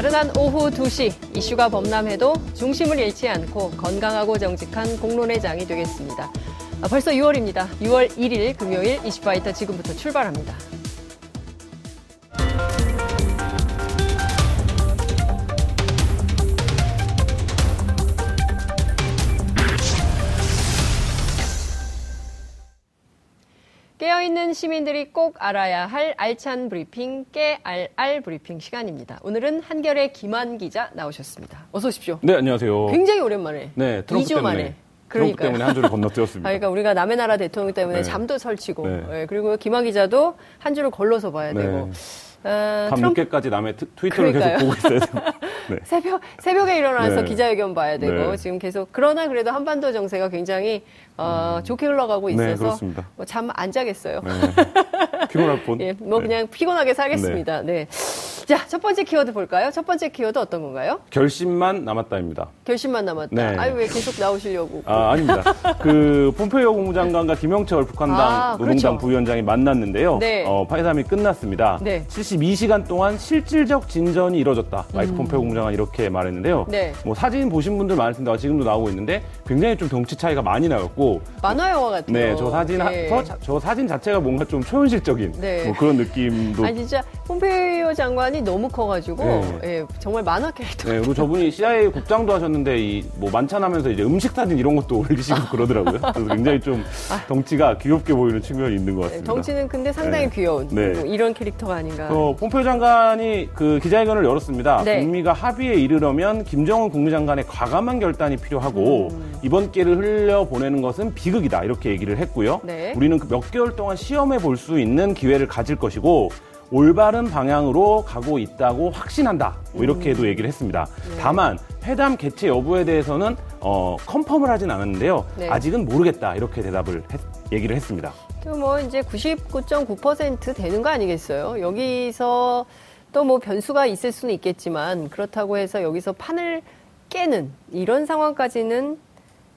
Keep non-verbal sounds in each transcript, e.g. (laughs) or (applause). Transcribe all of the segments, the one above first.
나른한 오후 2시 이슈가 범람해도 중심을 잃지 않고 건강하고 정직한 공론의 장이 되겠습니다. 아, 벌써 6월입니다. 6월 1일 금요일 이슈파이터 지금부터 출발합니다. 깨어 있는 시민들이 꼭 알아야 할 알찬 브리핑, 깨알알 브리핑 시간입니다. 오늘은 한결의 김한 기자 나오셨습니다. 어서 오십시오. 네, 안녕하세요. 굉장히 오랜만에. 네, 트럼프 2주 때문에. 만에. 트럼프 그러니까요. 때문에 한 주를 건너뛰었습니다. (laughs) 아, 그러니까 우리가 남의 나라 대통령 때문에 네. 잠도 설치고, 네. 예, 그리고 김한 기자도 한 주를 걸러서 봐야 네. 되고, 어, 밤 트럼프 늦게까지 남의 트, 트위터를 그러니까요. 계속 보고 있어야 돼요. (laughs) 네. (laughs) 새벽 새벽에 일어나서 네. 기자회견 봐야 되고 네. 지금 계속 그러나 그래도 한반도 정세가 굉장히 어, 좋게 흘러가고 네, 있어서 그렇습니다. 잠안 자겠어요. 네. (laughs) 피곤할 뻔. 예, 뭐 네. 그냥 피곤하게 살겠습니다. 네. 자, 첫 번째 키워드 볼까요? 첫 번째 키워드 어떤 건가요? 결심만 남았다입니다. 결심만 남았다. 네. 아유, 왜 계속 나오시려고. 아, 아닙니다. 그 폼페이오 국무장관과 김영철 북한당 아, 노동당 그렇죠. 부위원장이 만났는데요. 네. 어, 파회담이 끝났습니다. 네. 72시간 동안 실질적 진전이 이뤄졌다. 마이크 폼페이오 국무장관 이렇게 말했는데요. 음. 네. 뭐 사진 보신 분들 많을 텐데 지금도 나오고 있는데 굉장히 좀 덩치 차이가 많이 나였고 만화 영화 같은 네, 거. 저 사진, 네. 하, 저, 저 사진 자체가 뭔가 좀 초현실적인 네. 뭐 그런 느낌도. 아니 진짜 폼페이오 장관이 너무 커가지고 네. 예, 정말 만화 캐릭터. 네, 그리고 저분이 CIA 국장도 하셨는데 이 뭐 만찬하면서 이제 음식 사진 이런 것도 올리시고 그러더라고요. 그래서 굉장히 좀 (laughs) 덩치가 귀엽게 보이는 측면이 있는 것 네, 같습니다. 덩치는 근데 상당히 네. 귀여운 네. 뭐 이런 캐릭터가 아닌가. 어, 폼페이오 장관이 그 기자회견을 열었습니다. 네. 북미가 합의에 이르려면 김정은 국무장관의 과감한 결단이 필요하고 음. 이번 기회를 흘려 보내는 것은 비극이다 이렇게 얘기를 했고요. 네. 우리는 그몇 개월 동안 시험해 볼 수 있는 기회를 가질 것이고 올바른 방향으로 가고 있다고 확신한다. 뭐 이렇게도 얘기를 했습니다. 네. 다만 회담 개최 여부에 대해서는 어, 컨펌을 하진 않았는데요. 네. 아직은 모르겠다 이렇게 대답을 했- 얘기를 했습니다. 또뭐 이제 99.9% 되는 거 아니겠어요? 여기서 또 뭐 변수가 있을 수는 있겠지만 그렇다고 해서 여기서 판을 깨는 이런 상황까지는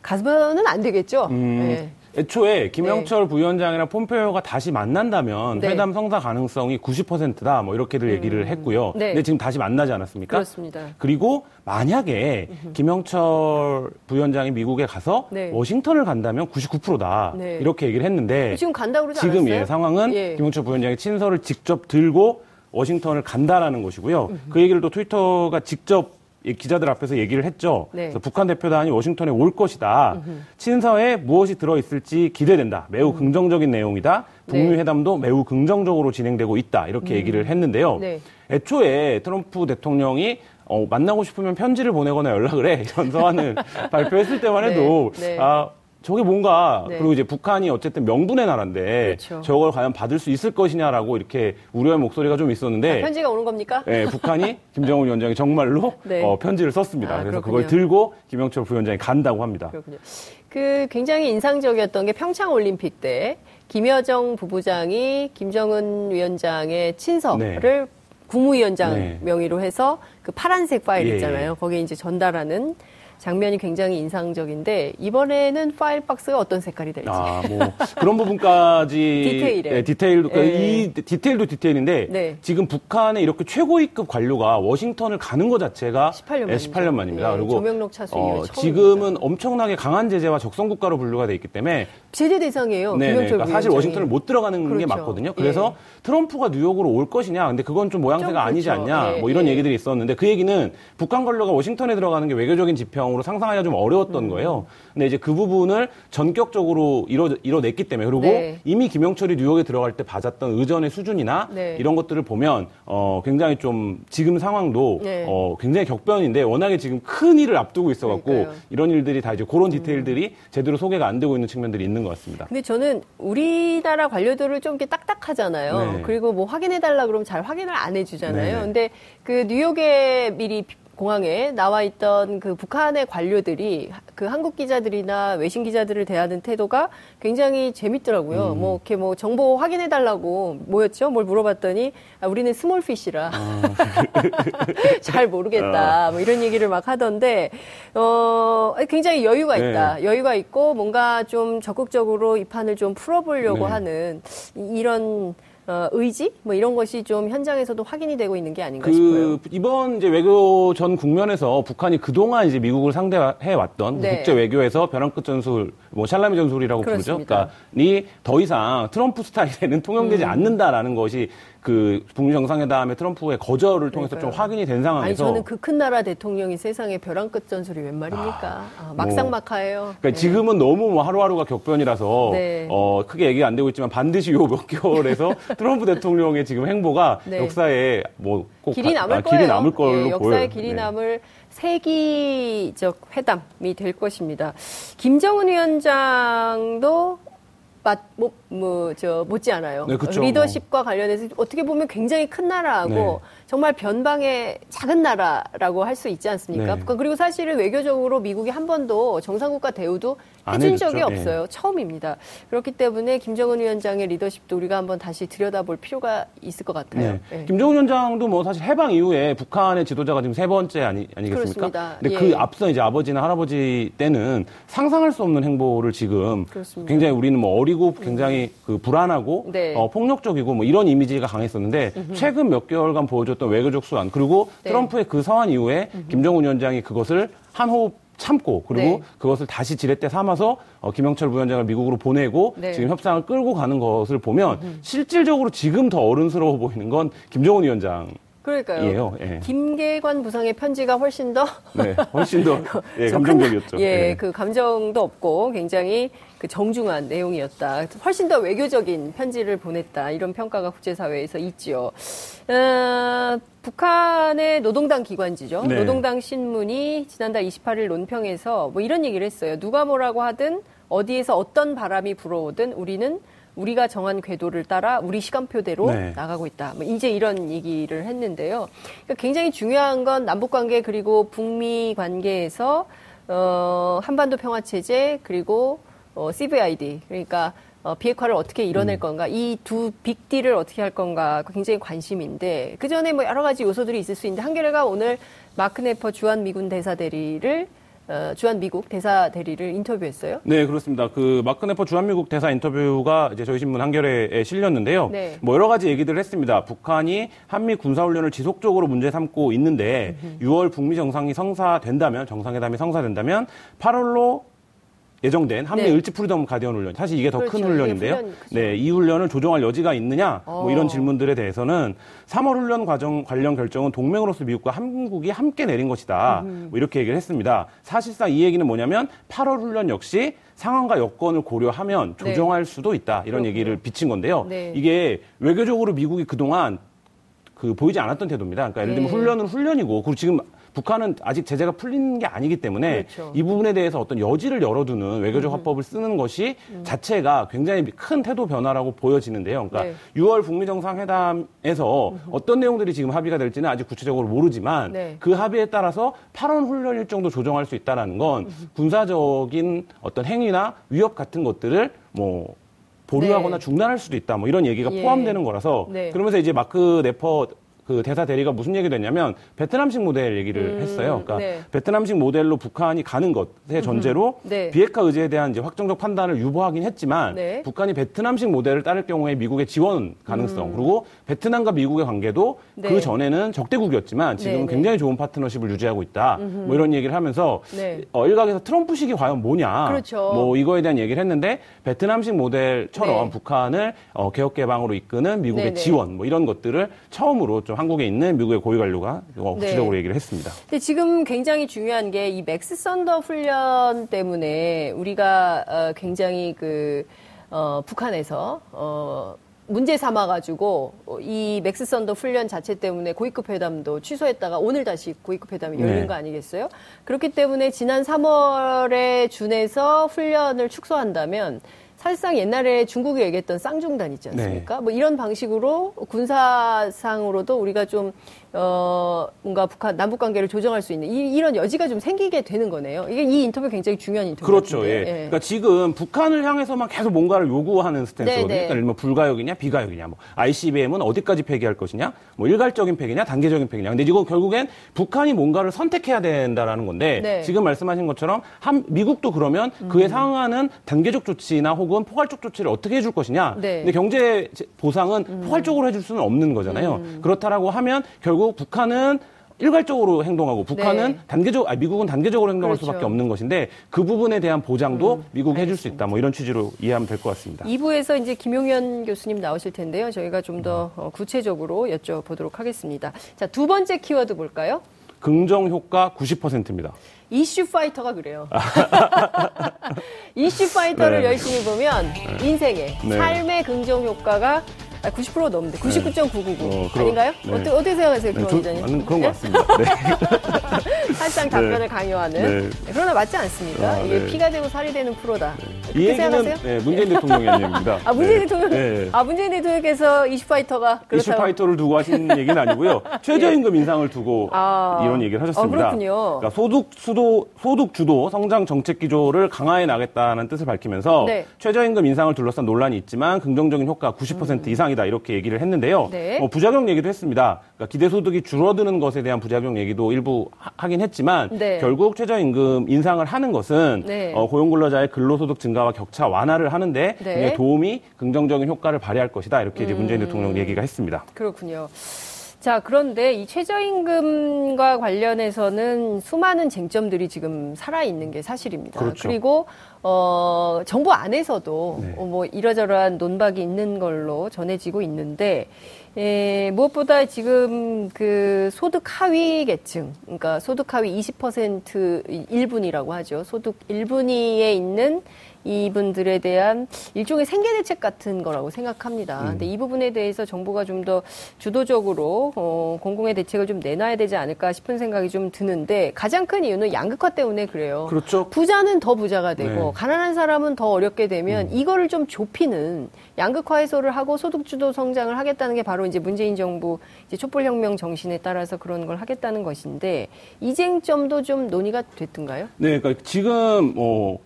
가서는 안 되겠죠. 음, 네. 애초에 김영철 부위원장이랑 폼페이오가 다시 만난다면 네. 회담 성사 가능성이 90%다 뭐 이렇게들 얘기를 했고요. 네. 근데 지금 다시 만나지 않았습니까? 그렇습니다. 그리고 만약에 김영철 부위원장이 미국에 가서 네. 워싱턴을 간다면 99%다 네. 이렇게 얘기를 했는데 지금 간다고 그러지 지금 않았어요? 예, 상황은 예. 김영철 부위원장이 친서를 직접 들고 워싱턴을 간다라는 것이고요. 그 얘기를 또 트위터가 직접 이 기자들 앞에서 얘기를 했죠. 네. 그래서 북한 대표단이 워싱턴에 올 것이다. 친서에 무엇이 들어 있을지 기대된다. 매우 음. 긍정적인 내용이다. 북미 회담도 매우 긍정적으로 진행되고 있다. 이렇게 얘기를 했는데요. 음. 네. 애초에 트럼프 대통령이 어, 만나고 싶으면 편지를 보내거나 연락을 해 이런 (laughs) 서한을 발표했을 때만 해도 네, 네. 아 저게 뭔가 네. 그리고 이제 북한이 어쨌든 명분의 나라인데 그렇죠. 저걸 과연 받을 수 있을 것이냐라고 이렇게 우려의 목소리가 좀 있었는데 편지가 오는 겁니까? 예, 북한이 (laughs) 김정은 위원장이 정말로 네. 어, 편지를 썼습니다. 아, 그래서 그렇군요. 그걸 들고 김영철 부위원장이 간다고 합니다. 그렇군요. 그 굉장히 인상적이었던 게 평창 올림픽 때 김여정 부부장이 김정은 위원장의 친서를 국무위원장 네. 명의로 해서 그 파란색 파일 예, 있잖아요. 거기에 이제 전달하는 장면이 굉장히 인상적인데 이번에는 파일 박스가 어떤 색깔이 될지. 아, 뭐 그런 부분까지 (laughs) 디테일에. 네, 디테일도 그 예. 이 디테일도 디테일인데 네. 지금 북한의 이렇게 최고위급 관료가 워싱턴을 가는 것 자체가 18년 예, 만이죠. 18년 만입니다. 예, 그리고 조명록 차수 처음입니다. 지금은 엄청나게 강한 제재와 적성 국가로 분류가 돼 있기 때문에 제재 대상이에요. 네, 네. 그러니까 사실. 워싱턴을 못 들어가는 게 그렇죠. 맞거든요. 그래서 트럼프가 뉴욕으로 올 것이냐, 근데 그건 좀 모양새가 좀 아니지 그렇죠. 않냐, 예, 뭐 이런 예. 얘기들이 있었는데 그 얘기는 북한 관료가 워싱턴에 들어가는 게 외교적인 지평 상황으로 상상하기가 좀 어려웠던 거예요. 근데 이제 그 부분을 전격적으로 이뤄, 이뤄냈기 때문에 그리고 네. 이미 김영철이 뉴욕에 들어갈 때 받았던 의전의 수준이나 네. 이런 것들을 보면 어, 굉장히 좀 지금 상황도 네. 어, 굉장히 격변인데 워낙에 지금 큰 일을 앞두고 있어갖고 그러니까요. 음. 이런 일들이 다 이제 그런 디테일들이 제대로 소개가 안 되고 있는 측면들이 있는 것 같습니다. 근데 저는 우리나라 관료들을 좀 이렇게 딱딱하잖아요. 네. 그리고 뭐 확인해달라 그러면 잘 확인을 안 해주잖아요. 네. 근데 그 뉴욕에 미리 공항에 나와 있던 그 북한의 관료들이 그 한국 기자들이나 외신 기자들을 대하는 태도가 굉장히 재밌더라고요. 음. 뭐 이렇게 뭐 정보 확인해 달라고 뭐였죠? 뭘 물어봤더니 아, 우리는 스몰피시라 아. (laughs) 잘 모르겠다. 뭐 이런 얘기를 막 하던데 어 굉장히 여유가 네. 있다. 여유가 있고 뭔가 좀 적극적으로 이 판을 좀 풀어보려고 네. 하는 이- 이런 어, 의지 뭐 이런 것이 좀 현장에서도 확인이 되고 있는 게 아닌가 싶어요. 그 이번 이제 외교 전 국면에서 북한이 그동안 이제 미국을 상대해 왔던 네. 국제 외교에서 벼랑 끝 전술, 뭐 샬라미 전술이라고 부르죠. 그렇습니다. 그러니까 이 더 이상 트럼프 스타일에는 통용되지 음. 않는다라는 것이 그 북미 정상회담의 트럼프의 거절을 통해서 좀 그러니까요. 확인이 된 아니 상황에서 저는 그 큰 나라 대통령이 세상에 벼랑 끝 전술이 웬 말입니까? 아, 막상막하예요. 그러니까 네. 지금은 너무 뭐 하루하루가 격변이라서 네. 어, 크게 얘기가 안 되고 있지만 반드시 요 몇 개월에서 (laughs) 트럼프 대통령의 지금 행보가 네. 역사에 뭐꼭 길이 남을 아, 거예요. 길이 남을 걸로 예, 역사의 보여요. 길이 네. 남을 세기적 회담이 될 것입니다. 김정은 위원장도 맞, 뭐, 뭐, 저, 못지 않아요. 네, 그쵸. 리더십과 관련해서 어떻게 보면 굉장히 큰 나라하고 네. 정말 변방의 작은 나라라고 할 수 있지 않습니까? 네. 북한 그리고 사실은 외교적으로 미국이 한 번도 정상국가 대우도 안 해준. 적이 예. 없어요. 처음입니다. 그렇기 때문에 김정은 위원장의 리더십도 우리가 한번 다시 들여다볼 필요가 있을 것 같아요. 네. 예. 김정은 위원장도 뭐 사실 해방 이후에 북한의 지도자가 지금 세 번째 아니, 아니겠습니까? 그렇습니다. 근데 예. 그 앞서 이제 아버지나 할아버지 때는 상상할 수 없는 행보를 지금 그렇습니다. 굉장히 우리는 뭐 어리고 굉장히 그 불안하고 네. 어, 폭력적이고 뭐 이런 이미지가 강했었는데 최근 몇 개월간 보여줬던 외교적 수완 그리고 네. 트럼프의 그 서한 이후에 김정은 위원장이 그것을 한 호흡 참고 그리고 네. 그것을 다시 지렛대 삼아서 어, 김영철 부위원장을 미국으로 보내고 네. 지금 협상을 끌고 가는 것을 보면 실질적으로 지금 더 어른스러워 보이는 건 김정은 위원장. 그러니까요. 예. 김계관 부상의 편지가 훨씬 더 네, 훨씬 더 (laughs) 예, 좀 감정적이었죠. 큰- 예, 예. 그 감정도 없고 굉장히 그 정중한 내용이었다. 훨씬 더 외교적인 편지를 보냈다. 이런 평가가 국제사회에서 있지요. 어, 북한의 노동당 기관지죠. 네. 노동당 신문이 지난달 28일 논평에서 뭐 이런 얘기를 했어요. 누가 뭐라고 하든 어디에서 어떤 바람이 불어오든 우리는 우리가 정한 궤도를 따라 우리 시간표대로 네. 나가고 있다. 뭐 이제 이런 얘기를 했는데요. 그러니까 굉장히 중요한 건 남북 관계 그리고 북미 관계에서 어, 한반도 평화 체제 그리고 어, CVID 그러니까 어, 비핵화를 어떻게 음. 이뤄낼 건가 이 두 빅딜을 어떻게 할 건가 굉장히 관심인데 그 전에 뭐 여러 가지 요소들이 있을 수 있는데 한겨레가 오늘 마크 네퍼 주한 미군 대사 대리를 어, 주한 미국 대사 대리를 인터뷰했어요. 네, 그렇습니다. 그 마크 네퍼 주한 미국 대사 인터뷰가 이제 저희 신문 한겨레에 실렸는데요. 네. 뭐 여러 가지 얘기들을 했습니다. 북한이 한미 군사 훈련을 지속적으로 문제 삼고 있는데 6월 북미 정상이 성사된다면 정상회담이 성사된다면 8월로 예정된 한미 네. 을지 프리덤 가디언 훈련. 사실 이게 더큰 그렇죠. 훈련인데요. 크죠. 네, 이 훈련을 조정할 여지가 있느냐? 뭐 어. 이런 질문들에 대해서는 3월 훈련 과정 관련 결정은 동맹으로서 미국과 한국이 함께 내린 것이다. 음. 뭐 이렇게 얘기를 했습니다. 사실상 이 얘기는 뭐냐면 8월 훈련 역시 상황과 여건을 고려하면 네. 조정할 수도 있다. 이런 그렇군요. 얘기를 비친 건데요. 네. 이게 외교적으로 미국이 그동안 그 보이지 않았던 태도입니다. 그러니까 예를 들면 네. 훈련은 훈련이고 그리고 지금 북한은 아직 제재가 풀린 게 아니기 때문에 그렇죠. 이 부분에 대해서 어떤 여지를 열어두는 외교적 음. 화법을 쓰는 것이 자체가 굉장히 큰 태도 변화라고 보여지는데요. 그러니까 네. 6월 북미 정상회담에서 어떤 내용들이 지금 합의가 될지는 아직 구체적으로 모르지만 네. 그 합의에 따라서 8월 훈련 일정도 조정할 수 있다라는 건 군사적인 어떤 행위나 위협 같은 것들을 뭐 보류하거나 네. 중단할 수도 있다. 뭐 이런 얘기가 예. 포함되는 거라서 네. 그러면서 이제 마크 네퍼 그 대사 대리가 무슨 얘기를 했냐면 베트남식 모델 얘기를 음, 했어요. 그러니까 네. 베트남식 모델로 북한이 가는 것의 전제로 네. 비핵화 의제에 대한 이제 확정적 판단을 유보하긴 했지만 네. 북한이 베트남식 모델을 따를 경우에 미국의 지원 가능성 그리고 베트남과 미국의 관계도 음. 네. 그 전에는 적대국이었지만 지금 네, 은 네. 굉장히 좋은 파트너십을 유지하고 있다. 뭐 이런 얘기를 하면서 네. 어, 일각에서 트럼프식이 과연 뭐냐. 그렇죠. 뭐 이거에 대한 얘기를 했는데 베트남식 모델처럼 네. 북한을 어, 개혁 개방으로 이끄는 미국의. 지원 뭐 이런 것들을 처음으로 좀좀 한국에 있는 미국의 고위 관료가 어, 네. 구체적으로 얘기를 했습니다. 근데 지금 굉장히 중요한 게 이 맥스 썬더 훈련 때문에 우리가 어, 굉장히 그 어, 북한에서 어, 문제 삼아가지고 어, 이 맥스 썬더 훈련 자체 때문에 고위급 회담도 취소했다가 오늘 다시 고위급 회담이 열린 네. 거 아니겠어요? 그렇기 때문에 지난 3월에 준해서 훈련을 축소한다면 사실상 옛날에 중국이 얘기했던 쌍중단 있지 않습니까? 뭐 이런 방식으로 군사상으로도 우리가 좀, 어, 뭔가 북한, 남북 관계를 조정할 수 있는 이, 런 여지가 좀 생기게 되는 거네요. 이게 이 인터뷰 굉장히 중요한 인터뷰. 그렇죠. 같은데. 예. 그러니까 지금 북한을 향해서만 계속 뭔가를 요구하는 스탠스거든요. 네, 네. 그러니까 뭐 불가역이냐, 비가역이냐, 뭐 ICBM은 어디까지 폐기할 것이냐, 뭐 일괄적인 폐기냐, 단계적인 폐기냐. 근데 이거 결국엔 북한이 뭔가를 선택해야 된다라는 건데 네. 음. 지금 말씀하신 것처럼 한 미국도 그러면 그에 상응하는 단계적 조치나 혹은 포괄적 조치를 어떻게 해줄 것이냐. 네. 음. 근데 경제 보상은 포괄적으로 해줄 수는 없는 거잖아요. 그렇다라고 하면 결국 북한은 일괄적으로 행동하고 북한은 네. 단계적, 아, 미국은 단계적으로 행동할 그렇죠. 수밖에 없는 것인데 그 부분에 대한 보장도 미국이 해줄 수 있다. 뭐 이런 취지로 이해하면 될 것 같습니다. 2부에서 이제 김용현 교수님 나오실 텐데요. 저희가 좀 더 구체적으로 여쭤보도록 하겠습니다. 자, 두 번째 키워드 볼까요? 긍정 효과 90%입니다. 이슈 파이터가 그래요. (laughs) 이슈 파이터를 네. 열심히 보면 인생의 네. 삶의 긍정 효과가 90% 넘는데 99.999 어, 아닌가요? 네. 어떻게, 어떻게 생각하세요, 네, 기자님? 맞는 그런 네? 것 같습니다. (laughs) 네. (laughs) 사실상 답변을 강요하는. 네. 그러나 맞지 않습니까? 아, 이게 네. 피가 되고 살이 되는 프로다. 이 그렇게 얘기는 생각하세요? 네, 문재인 대통령의 얘기입니다. (laughs) 아 문재인 네. 대통령, 네. 아 문재인 대통령께서 이슈 파이터가 이슈 그렇다고. 파이터를 두고 하신 (laughs) 얘기는 아니고요. 최저임금 인상을 두고 아. 이런 얘기를 하셨습니다. 아, 그렇군요. 그러니까 소득 수도 소득 주도 성장 정책 기조를 강화해 나겠다는 뜻을 밝히면서 네. 최저임금 인상을 둘러싼 논란이 있지만 긍정적인 효과 90% 이상이다 이렇게 얘기를 했는데요. 음. 네. 어, 부작용 얘기도 했습니다. 그러니까 기대 소득이 줄어드는 것에 대한 부작용 얘기도 일부 하- 하긴 했지만 네. 결국 최저임금 인상을 하는 것은 네. 어, 고용 근로자의 근로소득 증가와 격차 완화를 하는데 네. 도움이 긍정적인 효과를 발휘할 것이다 이렇게 음. 문재인 대통령 얘기가 했습니다. 그렇군요. 자, 그런데 이 최저임금과 관련해서는 수많은 쟁점들이 지금 살아있는 게 사실입니다. 그렇죠. 리고 어, 정부 안에서도 네. 어, 뭐 이러저러한 논박이 있는 걸로 전해지고 있는데, 에, 무엇보다 지금 그 소득 하위 계층, 그러니까 소득 하위 20% 1분이라고 하죠. 소득 1분위에 있는 이분들에 대한 일종의 생계 대책 같은 거라고 생각합니다. 음. 근데 이 부분에 대해서 정부가 좀 더 주도적으로 어, 공공의 대책을 좀 내놔야 되지 않을까 싶은 생각이 좀 드는데 가장 큰 이유는 양극화 때문에 그래요. 그렇죠. 부자는 더 부자가 되고 네. 음. 가난한 사람은 더 어렵게 되면 이거를 좀 좁히는 양극화 해소를 하고 소득 주도 성장을 하겠다는 게 바로 이제 문재인 정부 이제 촛불 혁명 정신에 따라서 그런 걸 하겠다는 것인데 이 쟁점도 좀 논의가 됐던가요? 네, 그러니까 지금 뭐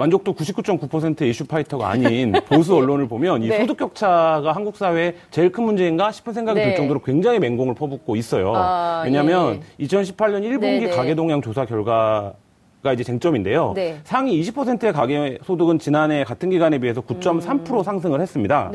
만족도 99.9%의 이슈 파이터가 아닌 (laughs) 보수 언론을 보면 이 네. 소득 격차가 한국 사회의 제일 큰 문제인가 싶은 생각이 네. 들 정도로 굉장히 맹공을 퍼붓고 있어요. 아, 왜냐하면 예. 2018년 1분기 네, 네. 가계 동향 조사 결과 가 이제 쟁점인데요. 네. 상위 20%의 가계 소득은 지난해 같은 기간에 비해서 9.3% 상승을 했습니다.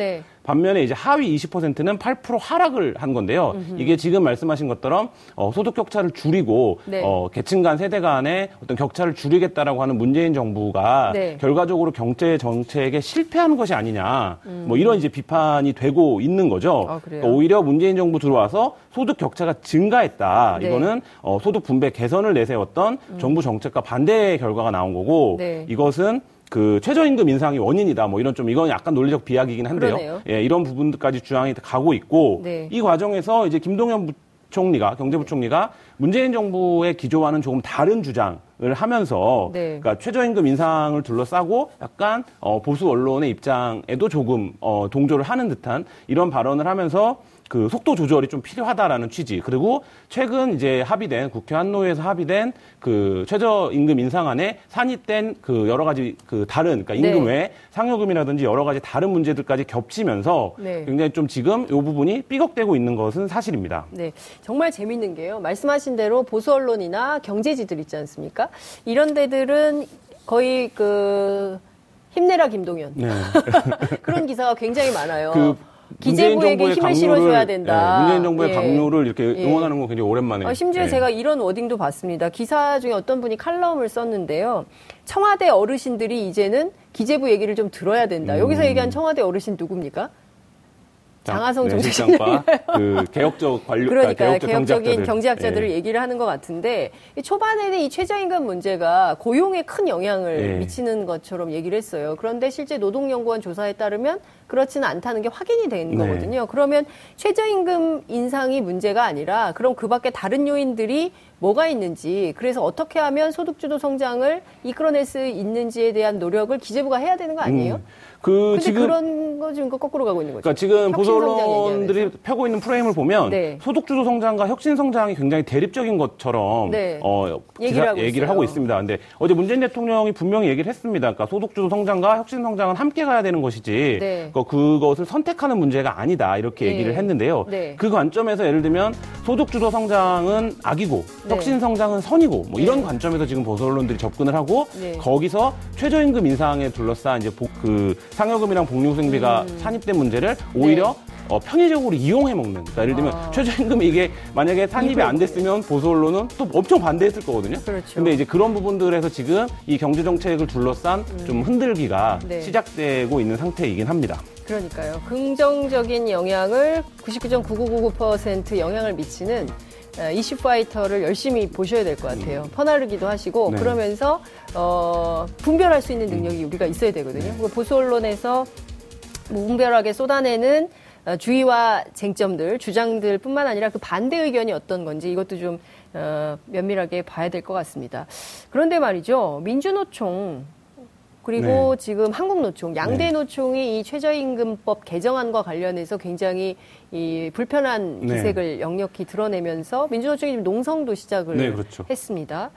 음. 네. 반면에 이제 하위 20%는 8% 하락을 한 건데요. 이게 지금 말씀하신 것처럼 어, 소득 격차를 줄이고 네. 어, 계층 간 세대 간의 어떤 격차를 줄이겠다라고 하는 문재인 정부가 네. 결과적으로 경제 정책에 실패하는 것이 아니냐. 뭐 이런 이제 비판이 되고 있는 거죠. 음. 아? 그러니까 오히려 문재인 정부 들어와서 소득 격차가 증가했다. 네. 이거는 어, 소득 분배 개선을 내세웠던 정부 정책과 반대의 결과가 나온 거고 음. 네. 이것은 그 최저임금 인상이 원인이다. 뭐 이런 좀 이건 약간 논리적 비약이긴 한데요. 그러네요. 예, 이런 부분들까지 주장이 가고 있고 네. 이 과정에서 이제 김동연 부총리가 경제부총리가 문재인 정부의 기조와는 조금 다른 주장을 하면서 네. 그러니까 최저임금 인상을 둘러싸고 약간 어, 보수 언론의 입장에도 조금 어, 동조를 하는 듯한 이런 발언을 하면서 그 속도 조절이 좀 필요하다라는 취지 그리고 최근 이제 합의된 국회 한노회에서 합의된 그 최저임금 인상안에 산입된 그 여러 가지 그 다른 그러니까 임금 네. 외에 상여금이라든지 여러 가지 다른 문제들까지 겹치면서 네. 굉장히 좀 지금 이 부분이 삐걱대고 있는 것은 사실입니다. 네, 정말 재밌는 게요. 말씀하신 대로 보수 언론이나 경제지들 있지 않습니까? 이런 데들은 거의 그 힘내라 김동연 네. (laughs) 그런 기사가 굉장히 많아요. 그 기재부에게 힘을 강요를- 실어줘야 된다. 예, 문재인 정부의 예. 강요를 이렇게 예. 응원하는 건 굉장히 오랜만에. 어, 심지어 예. 제가 이런 워딩도 봤습니다. 기사 중에 어떤 분이 칼럼을 썼는데요. 청와대 어르신들이 이제는 기재부 얘기를 좀 들어야 된다. 음. 여기서 얘기한 청와대 어르신 누굽니까? 장하성 네, 정치실 실장과 (laughs) 그 개혁적 관료 그러니까 개혁적 개혁적인 경제학자들. 경제학자들을 예. 얘기를 하는 것 같은데 이 초반에는 이 최저임금 문제가 고용에 큰 영향을 예. 미치는 것처럼 얘기를 했어요. 그런데 실제 노동연구원 조사에 따르면 그렇지는 않다는 게 확인이 된 네. 거거든요. 그러면 최저임금 인상이 문제가 아니라 그럼 그밖에 다른 요인들이 뭐가 있는지 그래서 어떻게 하면 소득주도 성장을 이끌어낼 수 있는지에 대한 노력을 기재부가 해야 되는 거 아니에요? 음. 그 지금 그런 거 지금 거꾸로 가고 있는 거죠. 그러니까 지금 보수 혁신 성장 언론들이 얘기하면서. 펴고 있는 프레임을 보면 네. 소득주도 성장과 혁신 성장이 굉장히 대립적인 것처럼 네. 어, 얘기를 하고 얘기를. 하고 있습니다. 근데 어제 문재인 대통령이 분명히 얘기를 했습니다. 그러니까 소득주도 성장과 혁신 성장은 함께 가야 되는 것이지 네. 그- 그것을 선택하는 문제가 아니다 이렇게 네. 얘기를 했는데요. 네. 그 관점에서 예를 들면 소득주도 성장은 악이고 네. 혁신 성장은 선이고 뭐 이런 네. 관점에서 지금 보수 언론들이 접근을 하고 네. 거기서 최저임금 인상에 둘러싼 이제 복- 그 상여금이랑 복리후생비가 음. 산입된 문제를 오히려 네. 어, 편의적으로 이용해 먹는. 그러니까 예를 들면 아. 최저임금이 이게 만약에 산입이 안 됐으면 보수 언론은 또 엄청 반대했을 거거든요. 그렇죠. 근데 이제 그런 부분들에서 지금 이 경제 정책을 둘러싼 좀 흔들기가 네. 시작되고 있는 상태이긴 합니다. 그러니까요. 긍정적인 영향을 99.9999% 영향을 미치는 어, 이슈 파이터를 열심히 보셔야 될 것 같아요. 퍼나르기도 하시고 네. 그러면서 어, 분별할 수 있는 능력이 우리가 있어야 되거든요. 그 보수 언론에서 무분별하게 쏟아내는 어, 주의와 쟁점들, 주장들뿐만 아니라 그 반대 의견이 어떤 건지 이것도 좀 어, 면밀하게 봐야 될 것 같습니다. 그런데 말이죠, 민주노총 그리고 지금 한국노총, 양대 네. 노총이 이 최저임금법 개정안과 관련해서 굉장히 이 불편한 네. 기색을 역력히 드러내면서 민주노총이 지금 농성도 시작을 네, 그렇죠. 했습니다.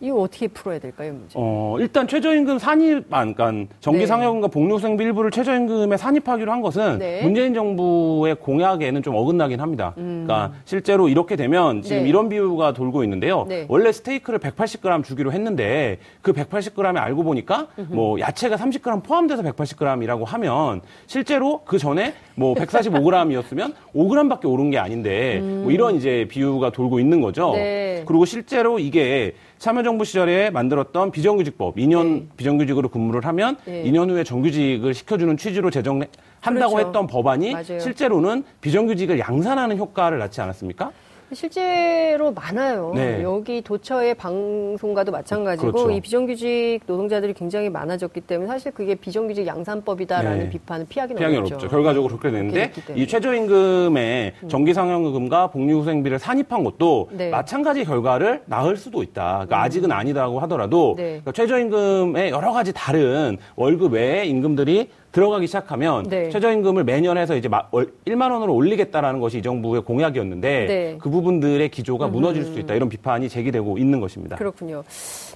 이거 어떻게 풀어야 될까요, 이 문제? 어, 일단 최저임금 산입, 아, 그러니까 정기 네. 상여금과 복리후생비 일부를 최저임금에 산입하기로 한 것은 네. 문재인 정부의 공약에는 좀 어긋나긴 합니다. 그러니까 실제로 이렇게 되면 지금 음. 네. 이런 비유가 돌고 있는데요. 네. 원래 스테이크를 180g 주기로 했는데 그 180g에 알고 보니까 뭐 야채가 30g 포함돼서 180g이라고 하면 실제로 그 전에 뭐 145g이었으면 5g밖에 (laughs) 오른 게 아닌데 뭐 이런 이제 비유가 돌고 있는 거죠. 음. 네. 그리고 실제로 이게 참여정부 시절에 만들었던 비정규직법, 2년 네. 비정규직으로 근무를 하면 네. 2년 후에 정규직을 시켜주는 취지로 제정한다고 그렇죠. 했던 법안이 맞아요. 실제로는 비정규직을 양산하는 효과를 낳지 않았습니까? 실제로 많아요. 네. 여기 도처의 방송과도 마찬가지고 그렇죠. 이 비정규직 노동자들이 굉장히 많아졌기 때문에 사실 그게 비정규직 양산법이다라는 네. 비판은 피하기는 피하기 어렵죠. 어렵죠. 결과적으로 그렇게. 음. 이 최저임금에 정기상여금과 복리후생비를 산입한 것도 네. 마찬가지 결과를 낳을 수도 있다. 그러니까 아직은 아니다고 하더라도 네. 그러니까 최저임금에 여러 가지 다른 월급 외의 임금들이 들어가기 시작하면 네. 최저임금을 매년 해서 이제 마- 월- 1만 원으로 올리겠다라는 것이 이 정부의 공약이었는데 네. 그 부분들의 기조가 무너질 수 있다 이런 비판이 제기되고 있는 것입니다. 그렇군요.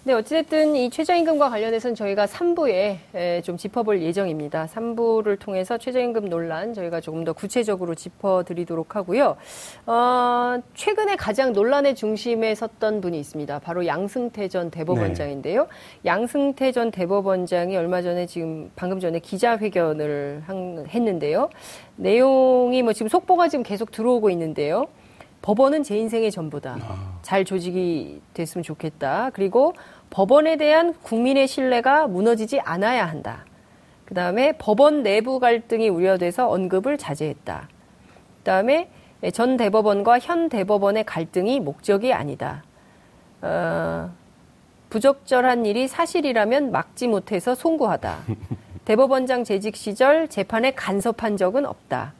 네, 어찌됐든 이 최저임금과 관련해서는 저희가 3부에 좀 짚어볼 예정입니다. 3부를 통해서 최저임금 논란 저희가 조금 더 구체적으로 짚어드리도록 하고요. 어, 최근에 가장 논란의 중심에 섰던 분이 있습니다. 바로 양승태 전 대법원장인데요. 양승태 전 대법원장이 얼마 전에 지금 방금 전에 기자회견 을 한- 했는데요. 내용이 뭐 지금 속보가 지금 계속 들어오고 있는데요. 법원은 제 인생의 전부다. 잘 조직이 됐으면 좋겠다. 그리고 법원에 대한 국민의 신뢰가 무너지지 않아야 한다. 그 다음에 법원 내부 갈등이 우려돼서 언급을 자제했다. 그 다음에 전 대법원과 현 대법원의 갈등이 목적이 아니다. 어, 부적절한 일이 사실이라면 막지 못해서 송구하다. (laughs) 대법원장 재직 시절 재판에 간섭한 적은 없다.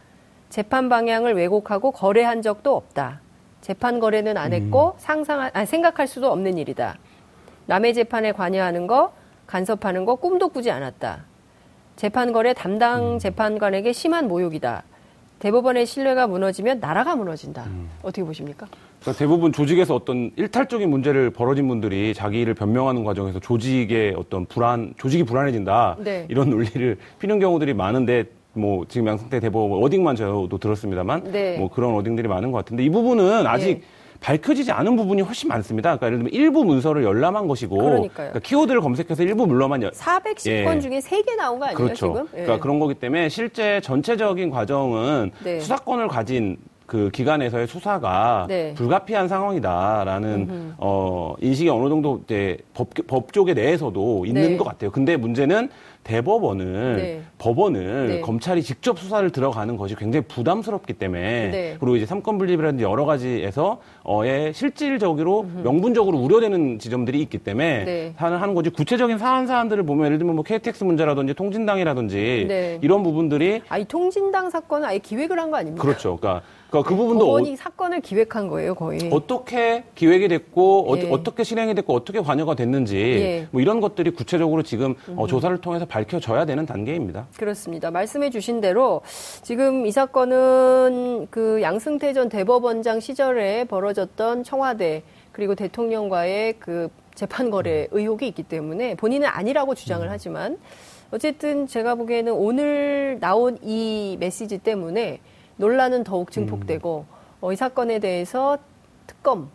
재판 방향을 왜곡하고 거래한 적도 없다. 재판 거래는 안 했고 상상 아, 생각할 수도 없는 일이다. 남의 재판에 관여하는 거, 간섭하는 거 꿈도 꾸지 않았다. 재판 거래 담당 재판관에게 심한 모욕이다. 대법원의 신뢰가 무너지면 나라가 무너진다. 어떻게 보십니까? 그러니까 대부분 조직에서 어떤 일탈적인 문제를 벌어진 분들이 자기를 변명하는 과정에서 조직의 어떤 불안, 조직이 불안해진다. 네. 이런 논리를 피는 경우들이 많은데 뭐 지금 양승태 대법원 어딩만 저도 들었습니다만 네. 뭐 그런 어딩들이 많은 것 같은데 이 부분은 아직 네. 밝혀지지 않은 부분이 훨씬 많습니다. 그러니까 예를 들면 일부 문서를 열람한 것이고. 그러니까 키워드를 검색해서 일부 물러만 열, 410건 예. 중에 3개 나온 거 아니에요, 그렇죠. 지금? 예. 그러니까 그런 거기 때문에 실제 전체적인 과정은 네. 수사권을 가진 그 기관에서의 수사가 네. 불가피한 상황이다라는 어 인식이 어느 정도 이제 법 법조계 내에서도 있는 네. 것 같아요. 근데 문제는 대법원을 네. 법원을 네. 검찰이 직접 수사를 들어가는 것이 굉장히 부담스럽기 때문에 네. 그리고 이제 삼권 분립이라든지 여러 가지에서 어의 실질적으로 명분적으로 우려되는 지점들이 있기 때문에 네. 하는 하는 거지 구체적인 사안 사안들을 보면 예를 들면 뭐 KTX 문제라든지 통진당이라든지 네. 이런 부분들이 아이 통진당 사건은 아예 기획을 한 거 아닙니까? 그렇죠. 그러니까 그러니까 그 부분도 어, 법원이 사건을 기획한 거예요, 거의. 어떻게 기획이 됐고 예. 어, 떻게 실행이 됐고 어떻게 관여가 됐는지 예. 뭐 이런 것들이 구체적으로 지금 어, 조사를 통해서 밝혀져야 되는 단계입니다. 그렇습니다. 말씀해 주신 대로 지금 이 사건은 그 양승태 전 대법원장 시절에 벌어졌던 청와대 그리고 대통령과의 그 재판 거래 의혹이 있기 때문에 본인은 아니라고 주장을 음. 하지만 어쨌든 제가 보기에는 오늘 나온 이 메시지 때문에 논란은 더욱 증폭되고 음. 어, 이 사건에 대해서 특검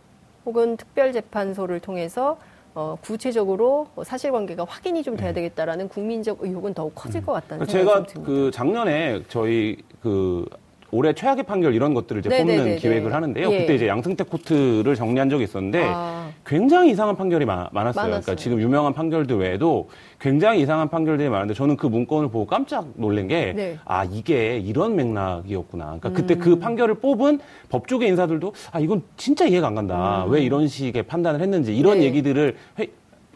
혹은 특별재판소를 통해서 어, 구체적으로 어, 사실관계가 확인이 좀 돼야 되겠다라는 국민적 의혹은 더욱 커질 것 같다는 생각이 네. 음. 제가 좀 듭니다. 그 작년에 저희 그 올해 최악의 판결 이런 것들을 이제 네네네네. 뽑는 기획을 하는데요. 예. 그때 이제 양승태 코트를 정리한 적이 있었는데 아. 굉장히 이상한 판결이 많, 았어요. 그러니까 지금 유명한 판결들 외에도 굉장히 이상한 판결들이 많은데 저는 그 문건을 보고 깜짝 놀란 게 네. 아, 이게 이런 맥락이었구나. 그러니까 그때 음. 그 판결을 뽑은 법조계 인사들도 아, 이건 진짜 이해가 안 간다. 왜 이런 식의 판단을 했는지 이런 음. 네. 얘기들을 회-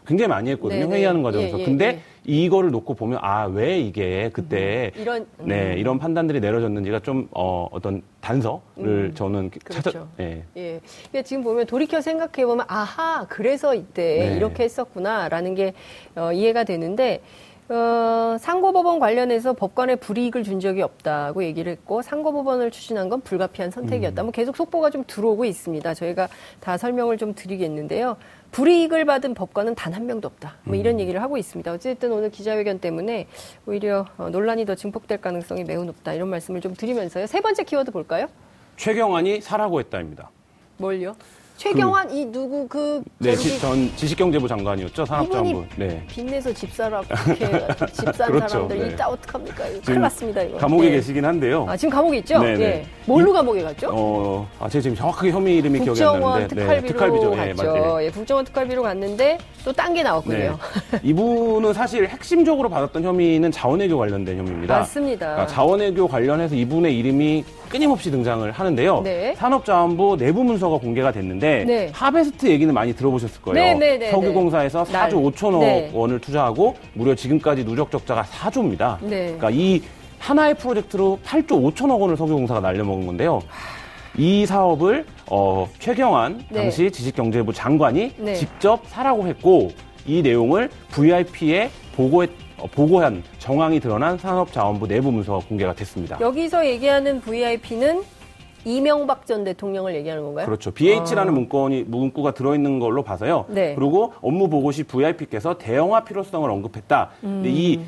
굉장히 많이 했거든요. 네네. 회의하는 과정에서. 예, 예, 근데 예. 이거를 놓고 보면 아, 왜 이게 그때 이런 네, 이런 판단들이 내려졌는지가 좀 어, 어떤 단서를 저는 찾아 그렇죠. 예. 예. 근데 지금 보면 돌이켜 생각해 보면 아하 그래서 이때 네. 이렇게 했었구나라는 게 어, 이해가 되는데 어, 상고법원 관련해서 법관에 불이익을 준 적이 없다고 얘기를 했고 상고법원을 추진한 건 불가피한 선택이었다. 뭐 계속 속보가 좀 들어오고 있습니다. 저희가 다 설명을 좀 드리겠는데요. 불이익을 받은 법관은 단 한 명도 없다. 뭐 이런 얘기를 하고 있습니다. 어쨌든 오늘 기자회견 때문에 오히려 어, 논란이 더 증폭될 가능성이 매우 높다. 이런 말씀을 좀 드리면서요. 세 번째 키워드 볼까요? 최경환이 사라고 했다입니다. 뭘요? 최경환 이 누구 그 네, 지- 전 지식경제부 장관이었죠. 산업자원부. 네. 빚내서 집 사라고 (laughs) 이렇게 집산 그렇죠. 사람들 네. 이따 어떡합니까? 큰일 났습니다 이거. 감옥에 네. 계시긴 한데요. 아 지금 감옥에 있죠? 네, 네. 예. 뭘로 감옥에 갔죠? 어, 아, 제가 지금 정확하게 혐의 이름이 기억이 안 나는데. 특활비로 특활비죠. 예, 갔죠. 맞아요. 예, 국정원 특활비로 갔는데 또 딴 게 나왔군요. 네. (laughs) 이분은 사실 핵심적으로 받았던 혐의는 자원외교 관련된 혐의입니다. 맞습니다. 그러니까 자원외교 관련해서 이분의 이름이 끊임없이 등장을 하는데요. 네. 산업자원부 내부 문서가 공개가 됐는데 네. 하베스트 얘기는 많이 들어보셨을 거예요. 네, 네, 네, 석유공사에서 날. 4조 5천억 네. 원을 투자하고 무려 지금까지 누적 적자가 4조입니다. 네. 그러니까 이 하나의 프로젝트로 8조 5천억 원을 석유공사가 날려먹은 건데요. 이 사업을 어, 최경환 네. 당시 지식경제부 장관이 네. 직접 사라고 했고 이 내용을 VIP에 보고했, 어, 보고한 정황이 드러난 산업자원부 내부 문서가 공개가 됐습니다. 여기서 얘기하는 VIP는 이명박 전 대통령을 얘기하는 건가요? 그렇죠. BH라는 문건이 문구가 들어있는 걸로 봐서요. 아. 네. 그리고 업무 보고 시 VIP께서 대형화 필요성을 언급했다. 근데 이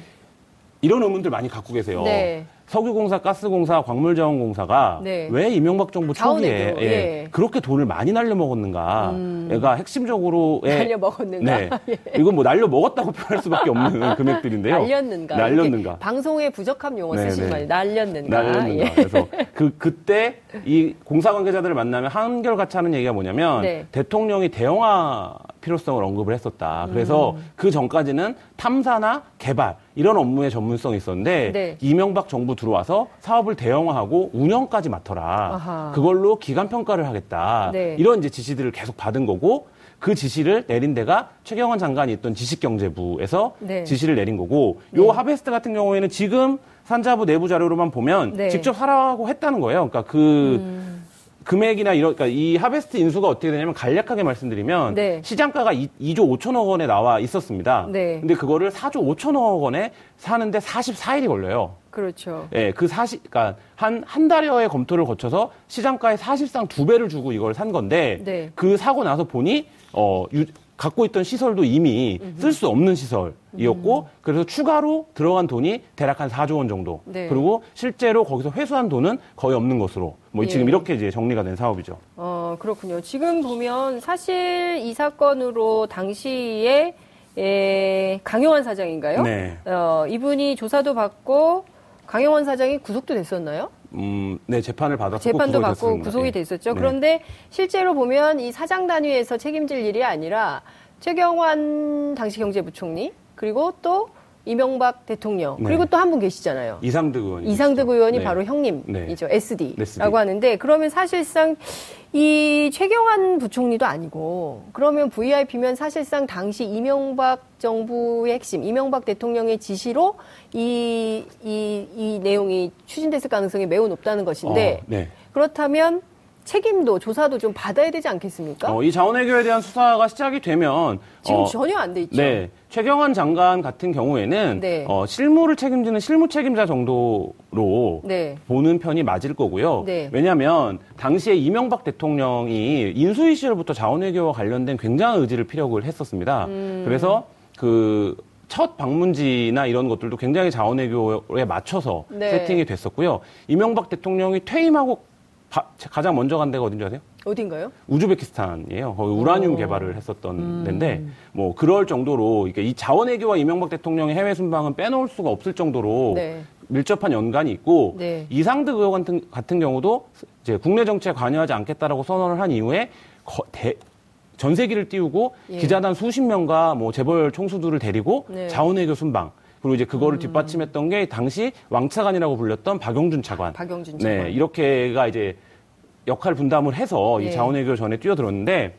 이런 의문들 많이 갖고 계세요. 음. 네. 석유공사, 가스공사, 광물자원공사가 네. 왜 이명박 정부 초기에 예, 예. 음. 그렇게 돈을 많이 날려 먹었는가? 얘가 핵심적으로 (laughs) 예, 날려 먹었는가? 네. 이건 뭐 날려 먹었다고 (laughs) 표현할 수밖에 없는 (laughs) 금액들인데요. 날렸는가? 날렸는가? 방송에 부적합 용어 네, 쓰시는 네. 말이에요. 날렸는가? 날렸는가. 예. 그래서 그 그때 이 공사 관계자들을 만나면 한결같이 하는 얘기가 뭐냐면 네. 대통령이 대형화 필요성을 언급을 했었다. 그래서 음. 그 전까지는 탐사나 개발 이런 업무에 전문성이 있었는데 네. 이명박 정부 들어와서 사업을 대형화하고 운영까지 맡아라. 아하. 그걸로 기간 평가를 하겠다. 네. 이런 이제 지시들을 계속 받은 거고 그 지시를 내린 데가 최경환 장관이 있던 지식경제부에서 네. 지시를 내린 거고 요 네. 하베스트 같은 경우에는 지금 산자부 내부 자료로만 보면 네. 직접 하라고 했다는 거예요. 그러니까 그 음. 금액이나 이런 그러니까 이 하베스트 인수가 어떻게 되냐면 간략하게 말씀드리면 네. 시장가가 2, 2조 5천억 원에 나와 있었습니다. 네. 근데 그거를 4조 5천억 원에 사는데 44일이 걸려요. 그렇죠. 예, 그 사실, 그니까, 한, 한 달여의 검토를 거쳐서 시장가의 사실상 두 배를 주고 이걸 산 건데, 네. 그 사고 나서 보니, 어, 유- 갖고 있던 시설도 이미 쓸 수 없는 시설이었고, 그래서 추가로 들어간 돈이 대략 한 4조 원 정도. 네. 그리고 실제로 거기서 회수한 돈은 거의 없는 것으로, 뭐 예. 지금 이렇게 이제 정리가 된 사업이죠. 어, 그렇군요. 지금 보면 사실 이 사건으로 당시에 에, 강용환 사장인가요? 네. 어, 이분이 조사도 받고 강용환 사장이 구속도 됐었나요? 음, 네, 재판을 받았고. 재판도 받고 됐습니다. 구속이 예. 됐었죠. 네. 그런데 실제로 보면 이 사장 단위에서 책임질 일이 아니라 최경환 당시 경제부총리 그리고 또 이명박 대통령 네. 그리고 또 한 분 계시잖아요. 이상득 의원. 이상득 의원이 네. 바로 형님이죠. 네. SD라고 SD. 하는데 그러면 사실상 이 최경환 부총리도 아니고 그러면 VIP면 사실상 당시 이명박 정부의 핵심, 이명박 대통령의 지시로 이, 이, 이 내용이 추진됐을 가능성이 매우 높다는 것인데 어, 네. 그렇다면 책임도 조사도 좀 받아야 되지 않겠습니까? 어, 이 자원외교에 대한 수사가 시작이 되면 지금 어, 전혀 안 돼 있죠. 네. 최경환 장관 같은 경우에는 네. 어, 실무를 책임지는 실무 책임자 정도로 네. 보는 편이 맞을 거고요. 네. 왜냐하면 당시에 이명박 대통령이 인수위 시절부터 자원외교와 관련된 굉장한 의지를 피력을 했었습니다. 음. 그래서 그 첫 방문지나 이런 것들도 굉장히 자원외교에 맞춰서 네. 세팅이 됐었고요. 이명박 대통령이 퇴임하고 바- 가장 먼저 간 데가 어딘지 아세요? 어딘가요? 우즈베키스탄이에요. 거기 우라늄 오. 개발을 했었던 음. 데인데 뭐 그럴 정도로 이 자원외교와 이명박 대통령의 해외 순방은 빼놓을 수가 없을 정도로 네. 밀접한 연관이 있고 네. 이상득 의원 같은, 같은 경우도 이제 국내 정치에 관여하지 않겠다라고 선언을 한 이후에 거- 대- 전세기를 띄우고 예. 기자단 수십 명과 뭐 재벌 총수들을 데리고 네. 음. 자원외교 순방 그리고 이제 그거를 뒷받침했던 게 당시 왕차관이라고 불렸던 박용준 차관. 박영준 차관. 네, 이렇게가 이제 역할 분담을 해서 예. 이 자원외교 전에 뛰어들었는데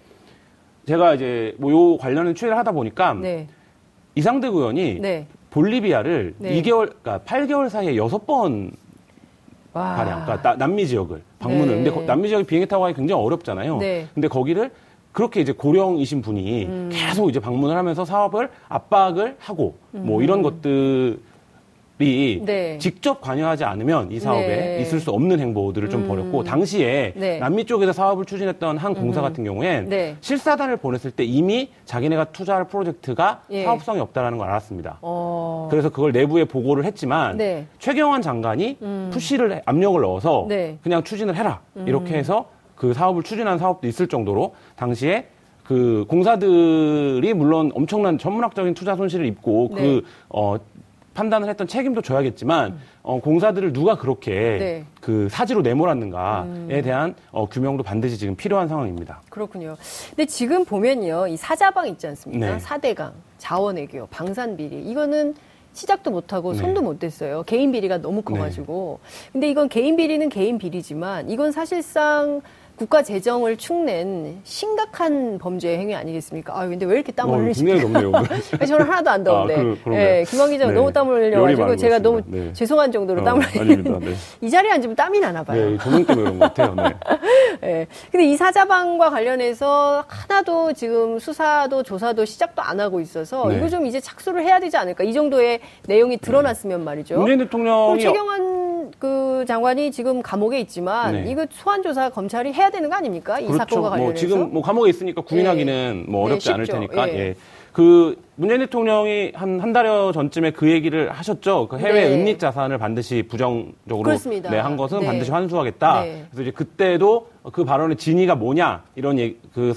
제가 이제 뭐 요 관련된 취재를 하다 보니까 네. 이상득 의원이 네. 볼리비아를 네. 2개월, 그러니까 8개월 사이에 6번 와. 가량, 그러니까 나- 남미 지역을 방문을. 네. 근데 거- 남미 지역에 비행기 타고 가기 굉장히 어렵잖아요. 네. 근데 거기를 그렇게 이제 고령이신 분이 음. 계속 이제 방문을 하면서 사업을 압박을 하고 뭐 이런 것들이 음. 네. 직접 관여하지 않으면 이 사업에 네. 있을 수 없는 행보들을 좀 음. 벌였고 당시에 네. 남미 쪽에서 사업을 추진했던 한 공사 같은 경우엔 네. 실사단을 보냈을 때 이미 자기네가 투자할 프로젝트가 예. 사업성이 없다라는 걸 알았습니다. 어. 그래서 그걸 내부에 보고를 했지만 네. 최경환 장관이 푸시를 해- 압력을 넣어서 네. 그냥 추진을 해라 이렇게 해서 그 사업을 추진한 사업도 있을 정도로 당시에 그 공사들이 물론 엄청난 전문학적인 투자 손실을 입고 네. 그 어, 판단을 했던 책임도 져야겠지만 어, 공사들을 누가 그렇게 네. 음. 그 사지로 내몰았는가에 대한 어, 규명도 반드시 지금 필요한 상황입니다. 그렇군요. 근데 지금 보면요, 이 사자방 있지 않습니까? 네. 사대강, 자원외교, 방산비리 이거는 시작도 못하고 네. 손도 못 댔어요. 개인 비리가 너무 커가지고. 근데 이건 개인 비리는 개인 비리지만 이건 사실상 국가 재정을 축낸 심각한 범죄 행위 아니겠습니까? 아 근데 왜 이렇게 땀을 어, 흘리시죠? 굉장히 덥네요. (laughs) 저는 하나도 안 더운데. 아, 그- 그런가요? 예, 김광 기자가 네. 너무 땀을 흘려가지고 제가 것 너무. 네. 죄송한 정도로 어, 땀을. 흘리는데 네. 이 자리에 앉으면 땀이 나나 봐요. 네, 조명 때문에 그런 것 같아요. 네. (laughs) 예. 근데 이 사자방과 관련해서 하나도 지금 수사도 조사도 시작도 안 하고 있어서 네. 이거 좀 이제 착수를 해야 되지 않을까. 이 정도의 내용이 드러났으면 말이죠. 문재인 대통령이 최경환 그 장관이 지금 감옥에 있지만 네. 이거 소환 조사 검찰이 해야 되는 거 아닙니까? 이 사건과 관련해서. 뭐 지금 뭐 감옥에 있으니까 구인하기는 뭐 네, 어렵지 않을 쉽죠. 테니까. 예. 예. 그 문재인 대통령이 한 한 달여 전쯤에 그 얘기를 하셨죠. 그 해외 네. 은닉 자산을 반드시 부정적으로. 네, 한 것은 네. 반드시 환수하겠다. 네. 그래서 이제 그때도 그 발언의 진위가 뭐냐 이런 얘기, 그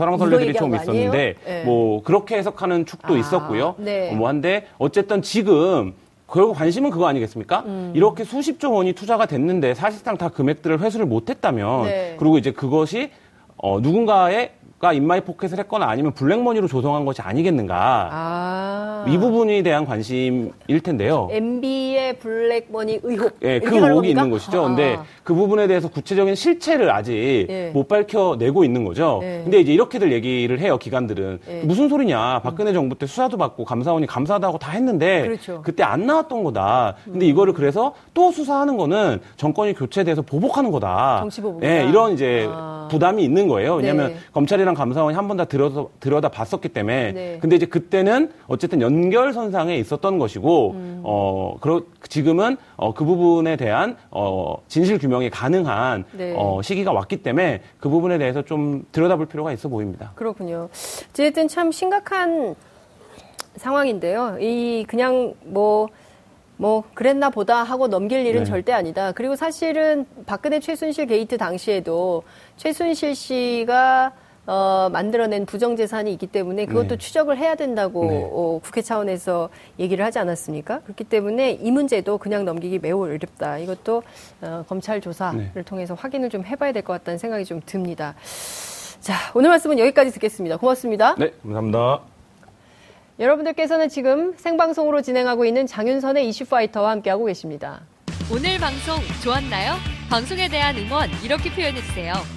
이거 좀? 있었는데 네. 뭐 그렇게 해석하는 축도 아, 있었고요. 네. 뭐 한데 어쨌든 지금 결국 관심은 그거 아니겠습니까? 음. 이렇게 수십조 원이 투자가 됐는데 사실상 다 금액들을 회수를 못했다면 네. 그리고 이제 그것이 어, 누군가의 가 in my pocket을 했거나 아니면 블랙머니로 조성한 것이 아니겠는가. 아. 이 부분에 대한 관심일 텐데요. MB의 블랙머니 의혹. 예, 그 의혹이? 있는 것이죠. 아. 근데 그 부분에 대해서 구체적인 실체를 아직 예. 못 밝혀내고 있는 거죠. 예. 근데 이제 이렇게들 얘기를 해요, 기관들은. 예. 무슨 소리냐. 박근혜 정부 때 수사도 받고 감사원이 감사하다고 다 했는데 그렇죠. 그때 안 나왔던 거다. 근데 이거를 그래서 또 수사하는 거는 정권이 교체돼서 보복하는 거다. 정치 보복이다. 예, 이런 이제 아. 부담이 있는 거예요. 왜냐하면 네. 검찰이 랑 감사원이 한 번 다 들여다, 들여다 봤었기 때문에. 네. 근데 이제 그때는 어쨌든 연결선상에 있었던 것이고, 음. 어, 그러, 지금은 어, 그 부분에 대한 어, 진실 규명이 가능한 네. 어, 시기가 왔기 때문에 그 부분에 대해서 좀 들여다볼 필요가 있어 보입니다. 그렇군요. 어쨌든 참 심각한 상황인데요. 이 그냥 뭐, 뭐, 그랬나 보다 하고 넘길 일은 네. 절대 아니다. 그리고 사실은 박근혜 최순실 게이트 당시에도 최순실 씨가 어, 만들어낸 부정재산이 있기 때문에 그것도 네. 추적을 해야 된다고 네. 어, 국회 차원에서 얘기를 하지 않았습니까? 그렇기 때문에 이 문제도 그냥 넘기기 매우 어렵다. 이것도 어, 검찰 조사를 네. 통해서 확인을 좀 해봐야 될 것 같다는 생각이 좀 듭니다. 자, 오늘 말씀은 여기까지 듣겠습니다. 고맙습니다. 네, 감사합니다. 여러분들께서는 지금 생방송으로 진행하고 있는 장윤선의 이슈파이터와 함께하고 계십니다. 오늘 방송 좋았나요? 방송에 대한 응원 이렇게 표현해주세요.